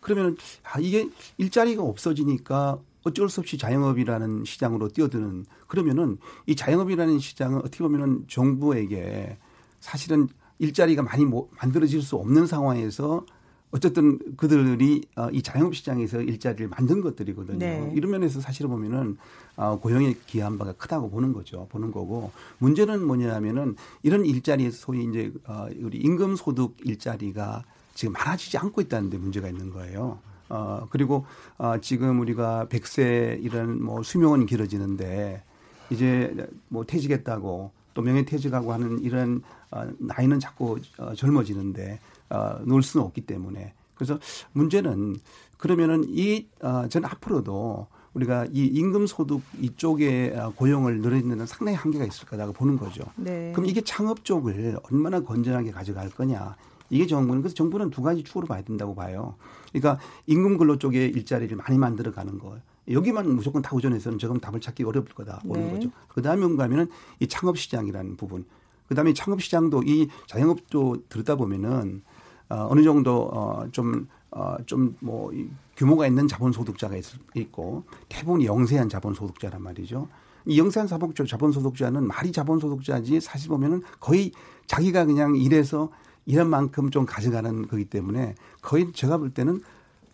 그러면 아, 이게 일자리가 없어지니까 어쩔 수 없이 자영업이라는 시장으로 뛰어드는 그러면은 이 자영업이라는 시장은 어떻게 보면은 정부에게 사실은 일자리가 많이 뭐 만들어질 수 없는 상황에서 어쨌든 그들이 어, 이 자영업 시장에서 일자리를 만든 것들이거든요. 네. 이런 면에서 사실 보면은 어, 고용에 기여한 바가 크다고 보는 거죠. 보는 거고 문제는 뭐냐면은 이런 일자리 소위 이제 어, 우리 임금 소득 일자리가 지금 많아지지 않고 있다는 데 문제가 있는 거예요. 어, 그리고 어, 지금 우리가 100세 이런 뭐 수명은 길어지는데 이제 뭐 퇴직했다고 또 명예퇴직하고 하는 이런 어, 나이는 자꾸 어, 젊어지는데 어, 놓을 수는 없기 때문에 그래서 문제는 그러면은 이 어, 저는 앞으로도 우리가 이 임금 소득 이쪽에 어, 고용을 늘리는 데는 상당히 한계가 있을 거라고 보는 거죠. 네. 그럼 이게 창업 쪽을 얼마나 건전하게 가져갈 거냐. 이게 정부는 그래서 정부는 두 가지 축으로 봐야 된다고 봐요. 그러니까 임금 근로 쪽에 일자리를 많이 만들어 가는 거. 여기만 무조건 다 우전해서는 조금 답을 찾기 어려울 거다 보는 네. 거죠. 그다음에 뭔가 하면은 이 창업 시장이라는 부분. 그다음에 창업 시장도 이 자영업도 들다 보면은 어, 어느 정도 어, 좀 어 좀뭐 규모가 있는 자본소득자가 있, 있고 대부분 영세한 자본소득자란 말이죠. 이 영세한 자본, 자본소득자는 말이 자본소득자지 사실 보면은 거의 자기가 그냥 일해서 일한 만큼 좀 가져가는 거기 때문에 거의 제가 볼 때는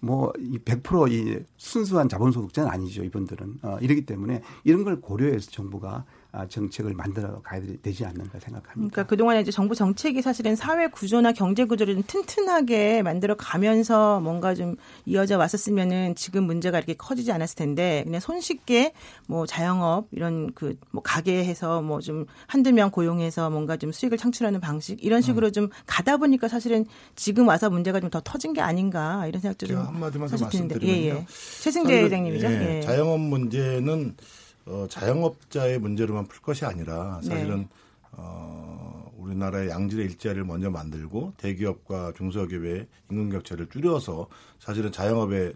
뭐이 100%이 순수한 자본소득자는 아니죠 이분들은. 어, 이러기 때문에 이런 걸 고려해서 정부가 아, 정책을 만들어 가야 되지 않는가 생각합니다. 그러니까 그동안 이제 정부 정책이 사실은 사회 구조나 경제 구조를 좀 튼튼하게 만들어 가면서 뭔가 좀 이어져 왔었으면은 지금 문제가 이렇게 커지지 않았을 텐데 그냥 손쉽게 뭐 자영업 이런 그 뭐 가게해서 뭐 좀 한두 명 고용해서 뭔가 좀 수익을 창출하는 방식 이런 식으로 음. 좀 가다 보니까 사실은 지금 와서 문제가 좀 더 터진 게 아닌가 이런 생각도 좀 한마디만 더 말씀드리면요. 예, 예. 최승재 회장님이죠. 예. 예. 자영업 문제는 어, 자영업자의 문제로만 풀 것이 아니라 사실은 네. 어, 우리나라의 양질의 일자리를 먼저 만들고 대기업과 중소기업의 임금 격차를 줄여서 사실은 자영업에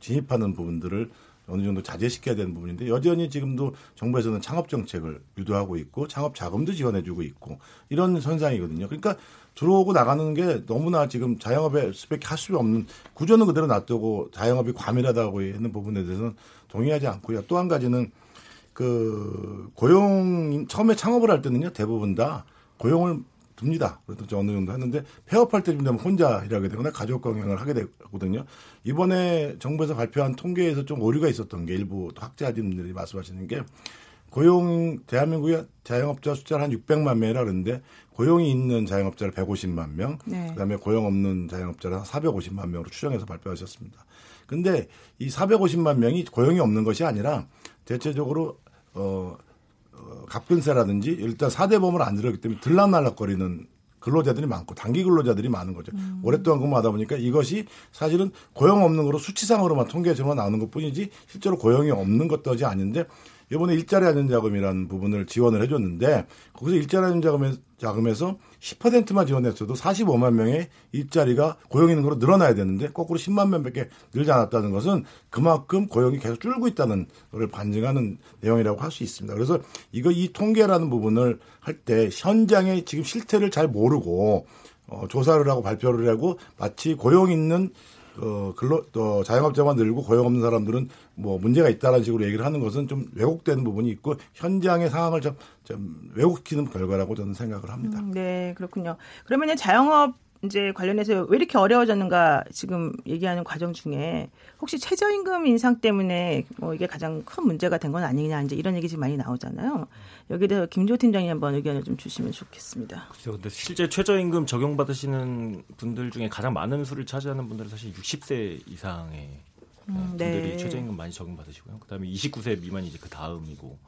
진입하는 부분들을 어느 정도 자제시켜야 되는 부분인데 여전히 지금도 정부에서는 창업 정책을 유도하고 있고 창업 자금도 지원해주고 있고 이런 현상이거든요. 그러니까 들어오고 나가는 게 너무나 지금 자영업에 수밖에 할수 없는 구조는 그대로 놔두고 자영업이 과밀하다고 하는 부분에 대해서는 동의하지 않고요. 또 한 가지는 그 고용 처음에 창업을 할 때는요 대부분 다 고용을 둡니다. 그래도 어느 정도 했는데 폐업할 때쯤 되면 혼자 일하게 되거나 가족 경영을 하게 되거든요. 이번에 정부에서 발표한 통계에서 좀 오류가 있었던 게 일부 학자진들이 말씀하시는 게 고용 대한민국의 자영업자 숫자를 한 600만 명이라 그러는데 고용이 있는 자영업자를 150만 명, 네. 그다음에 고용 없는 자영업자를 450만 명으로 추정해서 발표하셨습니다. 근데 이 450만 명이 고용이 없는 것이 아니라 대체적으로 어, 어 갑근세라든지 일단 4대 보험을 안 들었기 때문에 들락날락거리는 근로자들이 많고 단기 근로자들이 많은 거죠. 음. 오랫동안 근무하다 보니까 이것이 사실은 고용 없는 거로 수치상으로만 통계적으로 나오는 것 뿐이지 실제로 고용이 없는 것도지 아닌데 이번에 일자리 안전자금이라는 부분을 지원을 해줬는데 거기서 일자리 안전자금에 자금에서 10%만 지원했어도 45만 명의 일자리가 고용 있는 걸로 늘어나야 되는데 거꾸로 10만 명밖에 늘지 않았다는 것은 그만큼 고용이 계속 줄고 있다는 것을 반증하는 내용이라고 할 수 있습니다. 그래서 이거 이 통계라는 부분을 할 때 현장의 지금 실태를 잘 모르고 어, 조사를 하고 발표를 하고 마치 고용 있는 어, 근로, 또 자영업자만 늘고 고용 없는 사람들은 뭐 문제가 있다라는 식으로 얘기를 하는 것은 좀 왜곡되는 부분이 있고 현장의 상황을 좀, 좀 왜곡시키는 결과라고 저는 생각을 합니다. 음, 네, 그렇군요. 그러면 자영업 이제 관련해서 왜 이렇게 어려워졌는가 지금 얘기하는 과정 중에 혹시 최저임금 인상 때문에 뭐 이게 가장 큰 문제가 된 건 아니냐 이제 이런 얘기 지금 많이 나오잖아요. 여기에 대해서 김조 팀장이 한번 의견을 좀 주시면 좋겠습니다. 글쎄요, 근데 실제 최저임금 적용 받으시는 분들 중에 가장 많은 수를 차지하는 분들은 사실 60세 이상의 음, 분들이 네. 최저임금 많이 적용 받으시고요. 그다음에 29세 미만이 이제 그 다음이고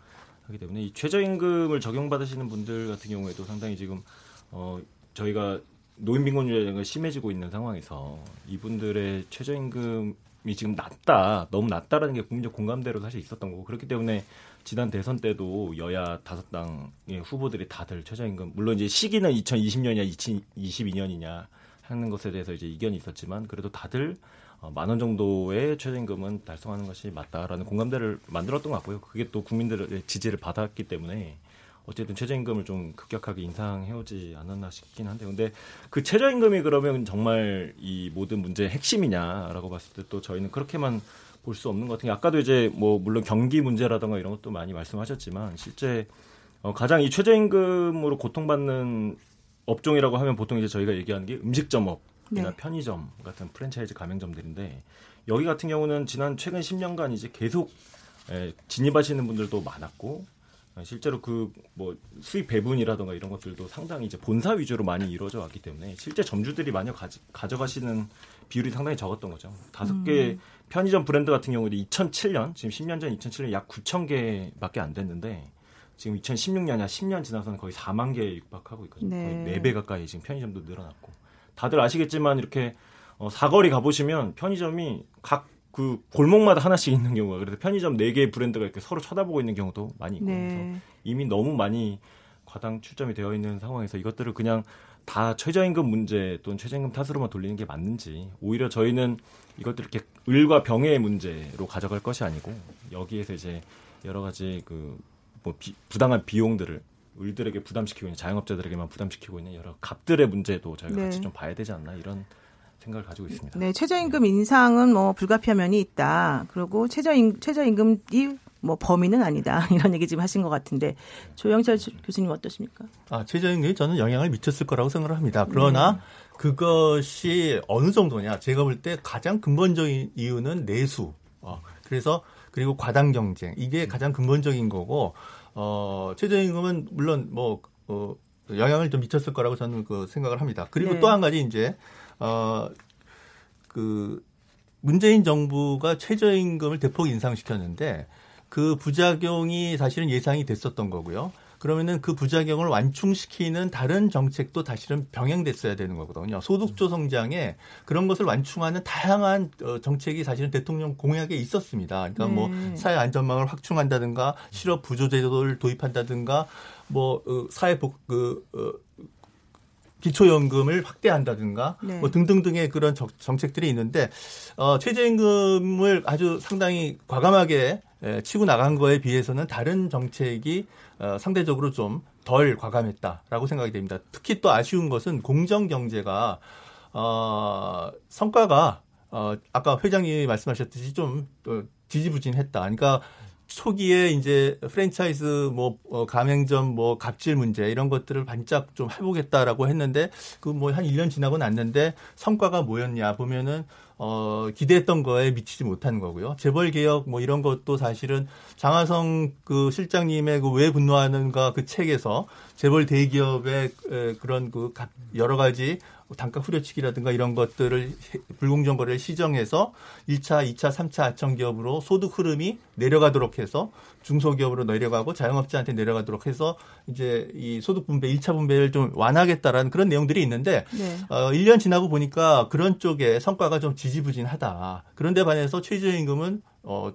하기 때문에 이 최저임금을 적용 받으시는 분들 같은 경우에도 상당히 지금 어 저희가 노인 빈곤율이 심해지고 있는 상황에서 이분들의 최저임금이 지금 낮다, 너무 낮다라는 게 국민적 공감대로 사실 있었던 거고 그렇기 때문에 지난 대선 때도 여야 다섯 당의 후보들이 다들 최저임금 물론 이제 시기는 2020년이냐 2022년이냐 하는 것에 대해서 이제 이견이 있었지만 그래도 다들 어, 만원 정도의 최저임금은 달성하는 것이 맞다라는 공감대를 만들었던 것 같고요. 그게 또 국민들의 지지를 받았기 때문에 어쨌든 최저임금을 좀 급격하게 인상해오지 않았나 싶긴 한데 근데 그 최저임금이 그러면 정말 이 모든 문제의 핵심이냐라고 봤을 때 또 저희는 그렇게만 볼 수 없는 것 같은 게 아까도 이제 뭐 물론 경기 문제라던가 이런 것도 많이 말씀하셨지만 실제 어 가장 이 최저임금으로 고통받는 업종이라고 하면 보통 이제 저희가 얘기하는 게 음식점업 이나 네. 편의점 같은 프랜차이즈 가맹점들인데 여기 같은 경우는 지난 최근 10년간 이제 계속 에, 진입하시는 분들도 많았고 실제로 그 뭐 수익 배분이라든가 이런 것들도 상당히 이제 본사 위주로 많이 이루어져 왔기 때문에 실제 점주들이 많이 가지, 가져가시는 비율이 상당히 적었던 거죠. 다섯 개 음. 편의점 브랜드 같은 경우도 2007년 지금 10년 전 2007년 약 9천 개밖에 안 됐는데 지금 2016년이야 10년 지나서는 거의 4만 개에 육박하고 있거든요. 네. 거의 4배 가까이 지금 편의점도 늘어났고 다들 아시겠지만 이렇게 어, 사거리 가보시면 편의점이 각 그 골목마다 하나씩 있는 경우가 그래서 편의점 네 개의 브랜드가 이렇게 서로 쳐다보고 있는 경우도 많이 있고 네. 그래서 이미 너무 많이 과당 출점이 되어 있는 상황에서 이것들을 그냥 다 최저임금 문제 또는 최저임금 탓으로만 돌리는 게 맞는지 오히려 저희는 이것들 이렇게 을과 병의 문제로 가져갈 것이 아니고 여기에서 이제 여러 가지 그 뭐 부당한 비용들을 을들에게 부담시키고 있는 자영업자들에게만 부담시키고 있는 여러 값들의 문제도 저희가 네. 같이 좀 봐야 되지 않나 이런 생각을 가지고 있습니다. 네, 최저임금 인상은 뭐 불가피한 면이 있다. 그리고 최저임 최저임금이 뭐 범위는 아니다 이런 얘기 지금 하신 것 같은데 조영철 교수님 어떠십니까? 아 최저임금이 저는 영향을 미쳤을 거라고 생각을 합니다. 그러나 네. 그것이 어느 정도냐 제가 볼 때 가장 근본적인 이유는 내수. 어, 그래서 그리고 과당 경쟁 이게 가장 근본적인 거고 어, 최저임금은 물론 뭐 어, 영향을 좀 미쳤을 거라고 저는 그 생각을 합니다. 그리고 네. 또한 가지 이제 어, 그 문재인 정부가 최저임금을 대폭 인상시켰는데 그 부작용이 사실은 예상이 됐었던 거고요. 그러면은 그 부작용을 완충시키는 다른 정책도 사실은 병행됐어야 되는 거거든요. 소득조 성장에 그런 것을 완충하는 다양한 어, 정책이 사실은 대통령 공약에 있었습니다. 그러니까 뭐 네. 뭐 사회 안전망을 확충한다든가 실업 부조 제도를 도입한다든가 뭐 어, 사회 복 그, 어, 기초연금을 확대한다든가 네. 뭐 등등등의 그런 정책들이 있는데 어, 최저임금을 아주 상당히 과감하게 에, 치고 나간 거에 비해서는 다른 정책이 어, 상대적으로 좀 덜 과감했다라고 생각이 됩니다. 특히 또 아쉬운 것은 공정 경제가 어, 성과가 어, 아까 회장님이 말씀하셨듯이 좀 어, 지지부진했다. 그러니까 초기에 이제 프랜차이즈 뭐 어, 가맹점 뭐 갑질 문제 이런 것들을 반짝 좀 해보겠다라고 했는데 그 뭐 한 1년 지나고 났는데 성과가 뭐였냐 보면은 어 기대했던 거에 미치지 못한 거고요. 재벌 개혁 뭐 이런 것도 사실은 장하성 그 실장님의 그 왜 분노하는가 그 책에서 재벌 대기업의 그런 그 여러 가지 단가 후려치기라든가 이런 것들을 불공정 거래를 시정해서 1차, 2차, 3차 하청 기업으로 소득 흐름이 내려가도록 해서 중소기업으로 내려가고 자영업자한테 내려가도록 해서 이제 이 소득 분배, 1차 분배를 좀 완화하겠다라는 그런 내용들이 있는데 네. 어 1년 지나고 보니까 그런 쪽에 성과가 좀 지지부진하다. 그런데 반해서 최저임금은 어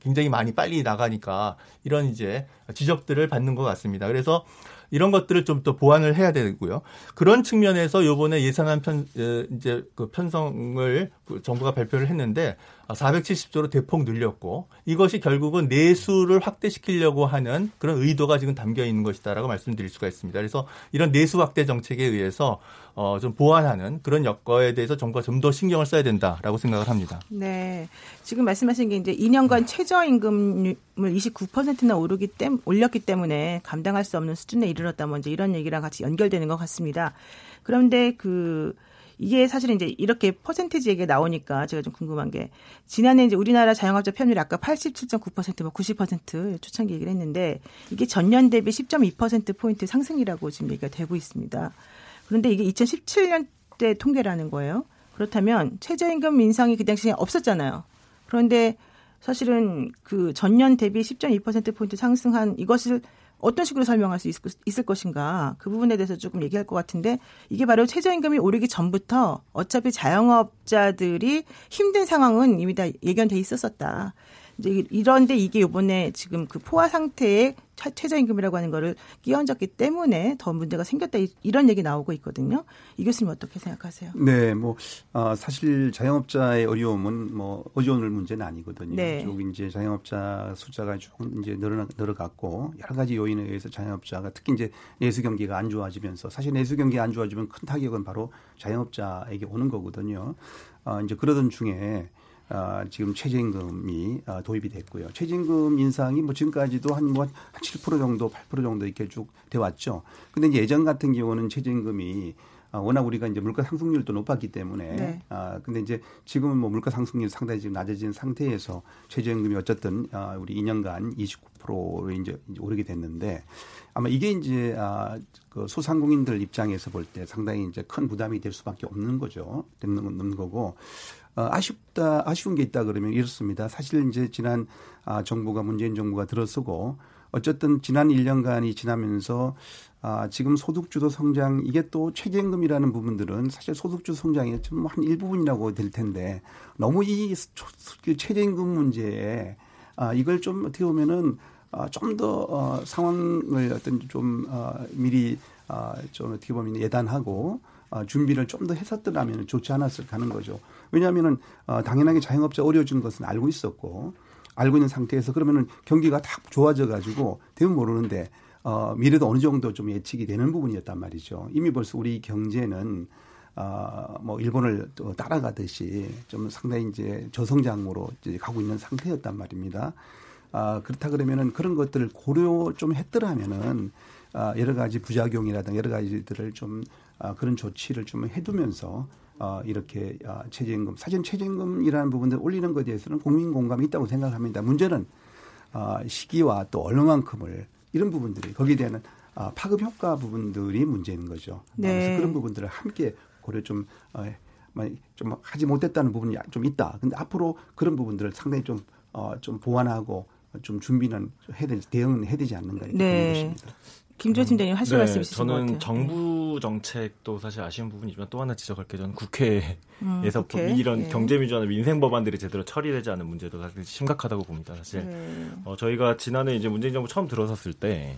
굉장히 많이 빨리 나가니까 이런 이제 지적들을 받는 것 같습니다. 그래서 이런 것들을 좀 더 보완을 해야 되고요. 그런 측면에서 요번에 예산안 편 이제 그 편성을 그 정부가 발표를 했는데 470조로 대폭 늘렸고 이것이 결국은 내수를 확대시키려고 하는 그런 의도가 지금 담겨 있는 것이다라고 말씀드릴 수가 있습니다. 그래서 이런 내수 확대 정책에 의해서 어, 좀 보완하는 그런 여건에 대해서 정부가 좀 더 신경을 써야 된다라고 생각을 합니다. 네. 지금 말씀하신 게 이제 2년간 최저임금을 29%나 오르기 때 올렸기 때문에 감당할 수 없는 수준에 이르렀다 뭐 이제 이런 얘기랑 같이 연결되는 것 같습니다. 그런데 그 이게 사실은 이제 이렇게 퍼센테지 얘기가 나오니까 제가 좀 궁금한 게 지난해 이제 우리나라 자영업자 편율이 아까 87.9%뭐 90% 초창기 얘기를 했는데 이게 전년 대비 10.2% 포인트 상승이라고 지금 얘기가 되고 있습니다. 그런데 이게 2017년 때 통계라는 거예요. 그렇다면 최저임금 인상이 그 당시에 없었잖아요. 그런데 사실은 그 전년 대비 10.2% 포인트 상승한 이것을 어떤 식으로 설명할 수 있을, 것인가 그 부분에 대해서 조금 얘기할 것 같은데 이게 바로 최저임금이 오르기 전부터 어차피 자영업자들이 힘든 상황은 이미 다 예견돼 있었었다. 이제 이런데 이게 요번에 지금 그 포화 상태에 최저임금이라고 하는 거를 끼얹었기 때문에 더 문제가 생겼다 이런 얘기 나오고 있거든요. 이 교수님 어떻게 생각하세요? 네, 뭐 어, 사실 자영업자의 어려움은 뭐 어려운 문제는 아니거든요. 네. 쭉 이제 자영업자 숫자가 쭉 이제 늘어 늘어갔고 여러 가지 요인에 의해서 자영업자가 특히 이제 내수 경기가 안 좋아지면서 사실 내수 경기가 안 좋아지면 큰 타격은 바로 자영업자에게 오는 거거든요. 어, 이제 그러던 중에 아, 지금 최저임금이 아, 도입이 됐고요. 최저임금 인상이 뭐 지금까지도 한 뭐 한 7% 정도, 8% 정도 이렇게 쭉 돼 왔죠. 근데 예전 같은 경우는 최저임금이 아, 워낙 우리가 이제 물가 상승률도 높았기 때문에 네. 아 근데 이제 지금은 뭐 물가 상승률 상당히 지금 낮아진 상태에서 최저임금이 어쨌든 아, 우리 2년간 29%로 이제 오르게 됐는데 아마 이게 이제 아, 그 소상공인들 입장에서 볼 때 상당히 이제 큰 부담이 될 수밖에 없는 거죠. 되는 거고 어, 아쉽다, 아쉬운 게 있다 그러면 이렇습니다. 사실 이제 지난 아, 정부가 문재인 정부가 들어서고 어쨌든 지난 1년간이 지나면서 아, 지금 소득주도 성장 이게 또 최저임금이라는 부분들은 사실 소득주도 성장의 좀 한 일부분이라고 될 텐데 너무 이그 최저임금 문제에 아, 이걸 좀 어떻게 보면은 아, 좀더 어, 상황을 어떤 좀 어, 미리 아, 좀 어떻게 보면 예단하고 어, 준비를 좀 더 했었더라면 좋지 않았을까 하는 거죠. 왜냐하면은 어, 당연하게 자영업자 어려워진 것은 알고 있었고 알고 있는 상태에서 그러면은 경기가 딱 좋아져 가지고 되면 모르는데 어, 미래도 어느 정도 좀 예측이 되는 부분이었단 말이죠. 이미 벌써 우리 경제는 어 뭐 일본을 또 따라가듯이 좀 상당히 이제 저성장으로 이제 가고 있는 상태였단 말입니다. 아 그렇다 그러면은 그런 것들을 고려 좀 했더라면은 아 여러 가지 부작용이라든가 여러 가지들을 좀 아, 그런 조치를 좀 해두면서 어, 이렇게 어, 최저임금, 사실 최저임금이라는 부분들 올리는 것에 대해서는 국민 공감이 있다고 생각합니다. 문제는 어, 시기와 또 얼마만큼을 이런 부분들이 거기에 대한 어, 파급 효과 부분들이 문제인 거죠. 네. 그래서 그런 부분들을 함께 고려 좀, 어, 좀 하지 못했다는 부분이 좀 있다. 근데 앞으로 그런 부분들을 상당히 좀, 어, 좀 보완하고 좀 준비는 해야 되지, 대응은 해야 되지 않는가. 네. 것입니다. 김조현 팀장님 하실 말씀 있으신 것 같아요. 네, 네. 저는 정부 정책도 사실 아쉬운 부분이지만 또 하나 지적할 게 저는 국회에서 음, 국회. 이런 예. 경제 민주화나 민생 법안들이 제대로 처리되지 않는 문제도 사실 심각하다고 봅니다. 사실 네. 어, 저희가 지난해 이제 문재인 정부 처음 들어섰을 때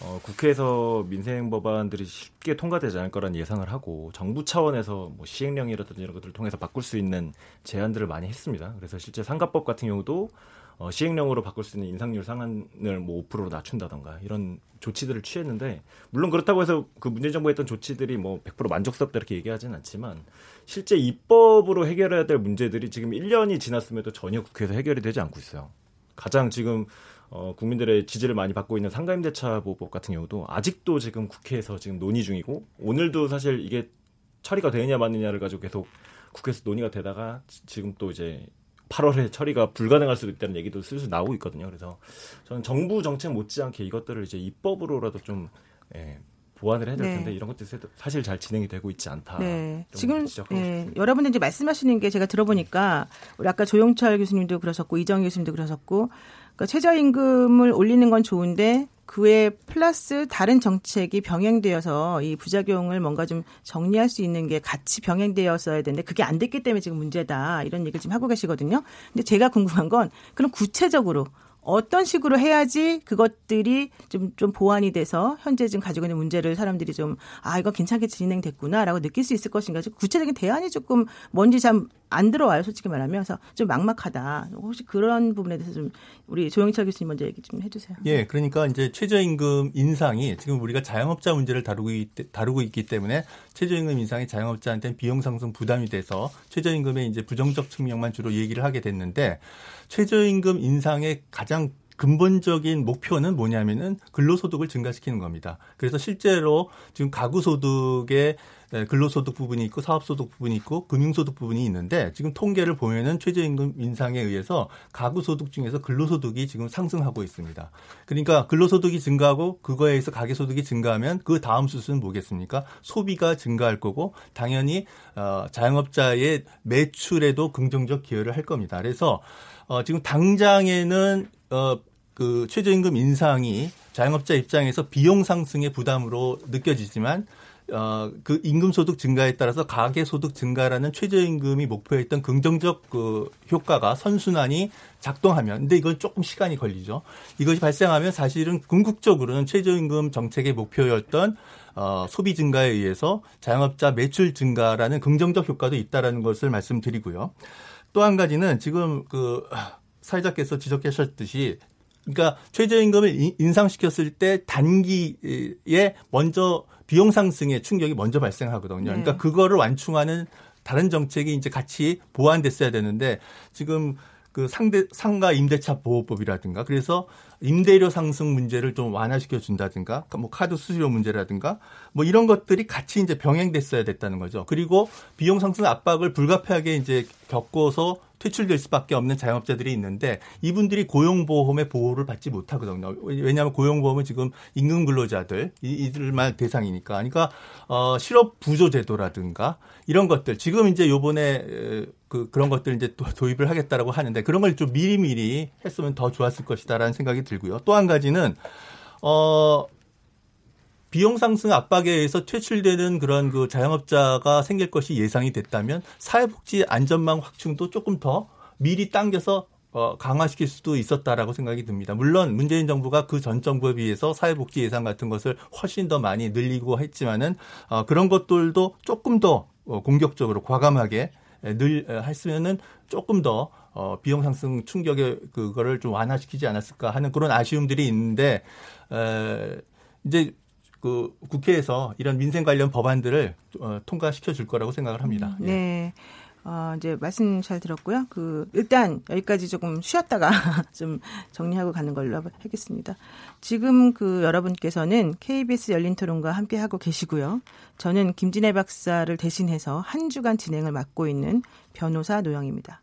어, 국회에서 민생 법안들이 쉽게 통과되지 않을 거란 예상을 하고 정부 차원에서 뭐 시행령이라든지 이런 것들을 통해서 바꿀 수 있는 제안들을 많이 했습니다. 그래서 실제 상가법 같은 경우도 어, 시행령으로 바꿀 수 있는 인상률 상한을 뭐 5%로 낮춘다던가 이런 조치들을 취했는데 물론 그렇다고 해서 그 문재인 정부가 했던 조치들이 뭐 100% 만족스럽다 이렇게 얘기하지는 않지만 실제 입법으로 해결해야 될 문제들이 지금 1년이 지났음에도 전혀 국회에서 해결이 되지 않고 있어요. 가장 지금 어, 국민들의 지지를 많이 받고 있는 상가임대차 보호법 같은 경우도 아직도 지금 국회에서 지금 논의 중이고 오늘도 사실 이게 처리가 되느냐 마느냐를 가지고 계속 국회에서 논의가 되다가 지- 지금 또 이제 8월에 처리가 불가능할 수도 있다는 얘기도 슬슬 나오고 있거든요. 그래서 저는 정부 정책 못지않게 이것들을 이제 입법으로라도 좀 예, 보완을 해야 될 네. 텐데 이런 것들이 사실 잘 진행이 되고 있지 않다. 네. 좀 지금 싶습니다. 여러분들 이제 말씀하시는 게 제가 들어보니까 우리 아까 조용철 교수님도 그러셨고 이정 교수님도 그러셨고 그러니까 최저임금을 올리는 건 좋은데 그에 플러스 다른 정책이 병행되어서 이 부작용을 뭔가 좀 정리할 수 있는 게 같이 병행되었어야 되는데 그게 안 됐기 때문에 지금 문제다 이런 얘기를 지금 하고 계시거든요. 근데 제가 궁금한 건 그럼 구체적으로 어떤 식으로 해야지 그것들이 좀, 좀 보완이 돼서 현재 지금 가지고 있는 문제를 사람들이 좀, 아, 이거 괜찮게 진행됐구나라고 느낄 수 있을 것인가. 좀 구체적인 대안이 조금 뭔지 참안 들어와요, 솔직히 말하면. 그래서 좀 막막하다. 혹시 그런 부분에 대해서 좀 우리 조영철 교수님 먼저 얘기 좀 해주세요. 예, 그러니까 이제 최저임금 인상이 지금 우리가 자영업자 문제를 다루고, 있, 다루고 있기 때문에 최저임금 인상이 자영업자한테는 비용 상승 부담이 돼서 최저임금의 이제 부정적 측면만 주로 얘기를 하게 됐는데 최저임금 인상의 가장 근본적인 목표는 뭐냐면은 근로소득을 증가시키는 겁니다. 그래서 실제로 지금 가구소득의 네, 근로소득 부분이 있고 사업소득 부분이 있고 금융소득 부분이 있는데 지금 통계를 보면은 최저임금 인상에 의해서 가구소득 중에서 근로소득이 지금 상승하고 있습니다. 그러니까 근로소득이 증가하고 그거에 의해서 가계소득이 증가하면 그 다음 수순은 뭐겠습니까? 소비가 증가할 거고 당연히 어, 자영업자의 매출에도 긍정적 기여를 할 겁니다. 그래서 어, 지금 당장에는 어, 그 최저임금 인상이 자영업자 입장에서 비용 상승의 부담으로 느껴지지만 어, 그 임금 소득 증가에 따라서 가계 소득 증가라는 최저임금이 목표했던 긍정적 그 효과가 선순환이 작동하면 근데 이건 조금 시간이 걸리죠. 이것이 발생하면 사실은 궁극적으로는 최저임금 정책의 목표였던 어, 소비 증가에 의해서 자영업자 매출 증가라는 긍정적 효과도 있다라는 것을 말씀드리고요. 또 한 가지는 지금 그 사회자께서 지적하셨듯이 그러니까 최저임금을 인- 인상시켰을 때 단기에 먼저 비용 상승의 충격이 먼저 발생하거든요. 그러니까 네. 그거를 완충하는 다른 정책이 이제 같이 보완됐어야 되는데 지금 그 상대 상가 임대차 보호법이라든가 그래서 임대료 상승 문제를 좀 완화시켜 준다든가 뭐 카드 수수료 문제라든가 뭐 이런 것들이 같이 이제 병행됐어야 됐다는 거죠. 그리고 비용 상승 압박을 불가피하게 이제 겪어서 퇴출될 수밖에 없는 자영업자들이 있는데 이분들이 고용보험의 보호를 받지 못하거든요. 왜냐하면 고용보험은 지금 임금 근로자들 이- 이들만 대상이니까. 그러니까 어 실업 부조 제도라든가 이런 것들 지금 이제 요번에 에, 그 그런 것들 이제 또 도입을 하겠다라고 하는데 그런 걸 좀 미리미리 했으면 더 좋았을 것이다라는 생각이 들고요. 또 한 가지는 어 비용 상승 압박에 의해서 퇴출되는 그런 그 자영업자가 생길 것이 예상이 됐다면 사회복지 안전망 확충도 조금 더 미리 당겨서 어, 강화시킬 수도 있었다라고 생각이 듭니다. 물론 문재인 정부가 그 전 정부에 비해서 사회복지 예산 같은 것을 훨씬 더 많이 늘리고 했지만은 어, 그런 것들도 조금 더 어, 공격적으로 과감하게 에, 늘 에, 했으면은 조금 더 어, 비용 상승 충격의 그거를 좀 완화시키지 않았을까 하는 그런 아쉬움들이 있는데 에, 이제 그 국회에서 이런 민생 관련 법안들을 어, 통과시켜 줄 거라고 생각을 합니다. 예. 네. 어, 이제 말씀 잘 들었고요. 그 일단 여기까지 조금 쉬었다가 좀 정리하고 가는 걸로 하겠습니다. 지금 그 여러분께서는 KBS 열린 토론과 함께 하고 계시고요. 저는 김진애 박사를 대신해서 한 주간 진행을 맡고 있는 변호사 노영입니다.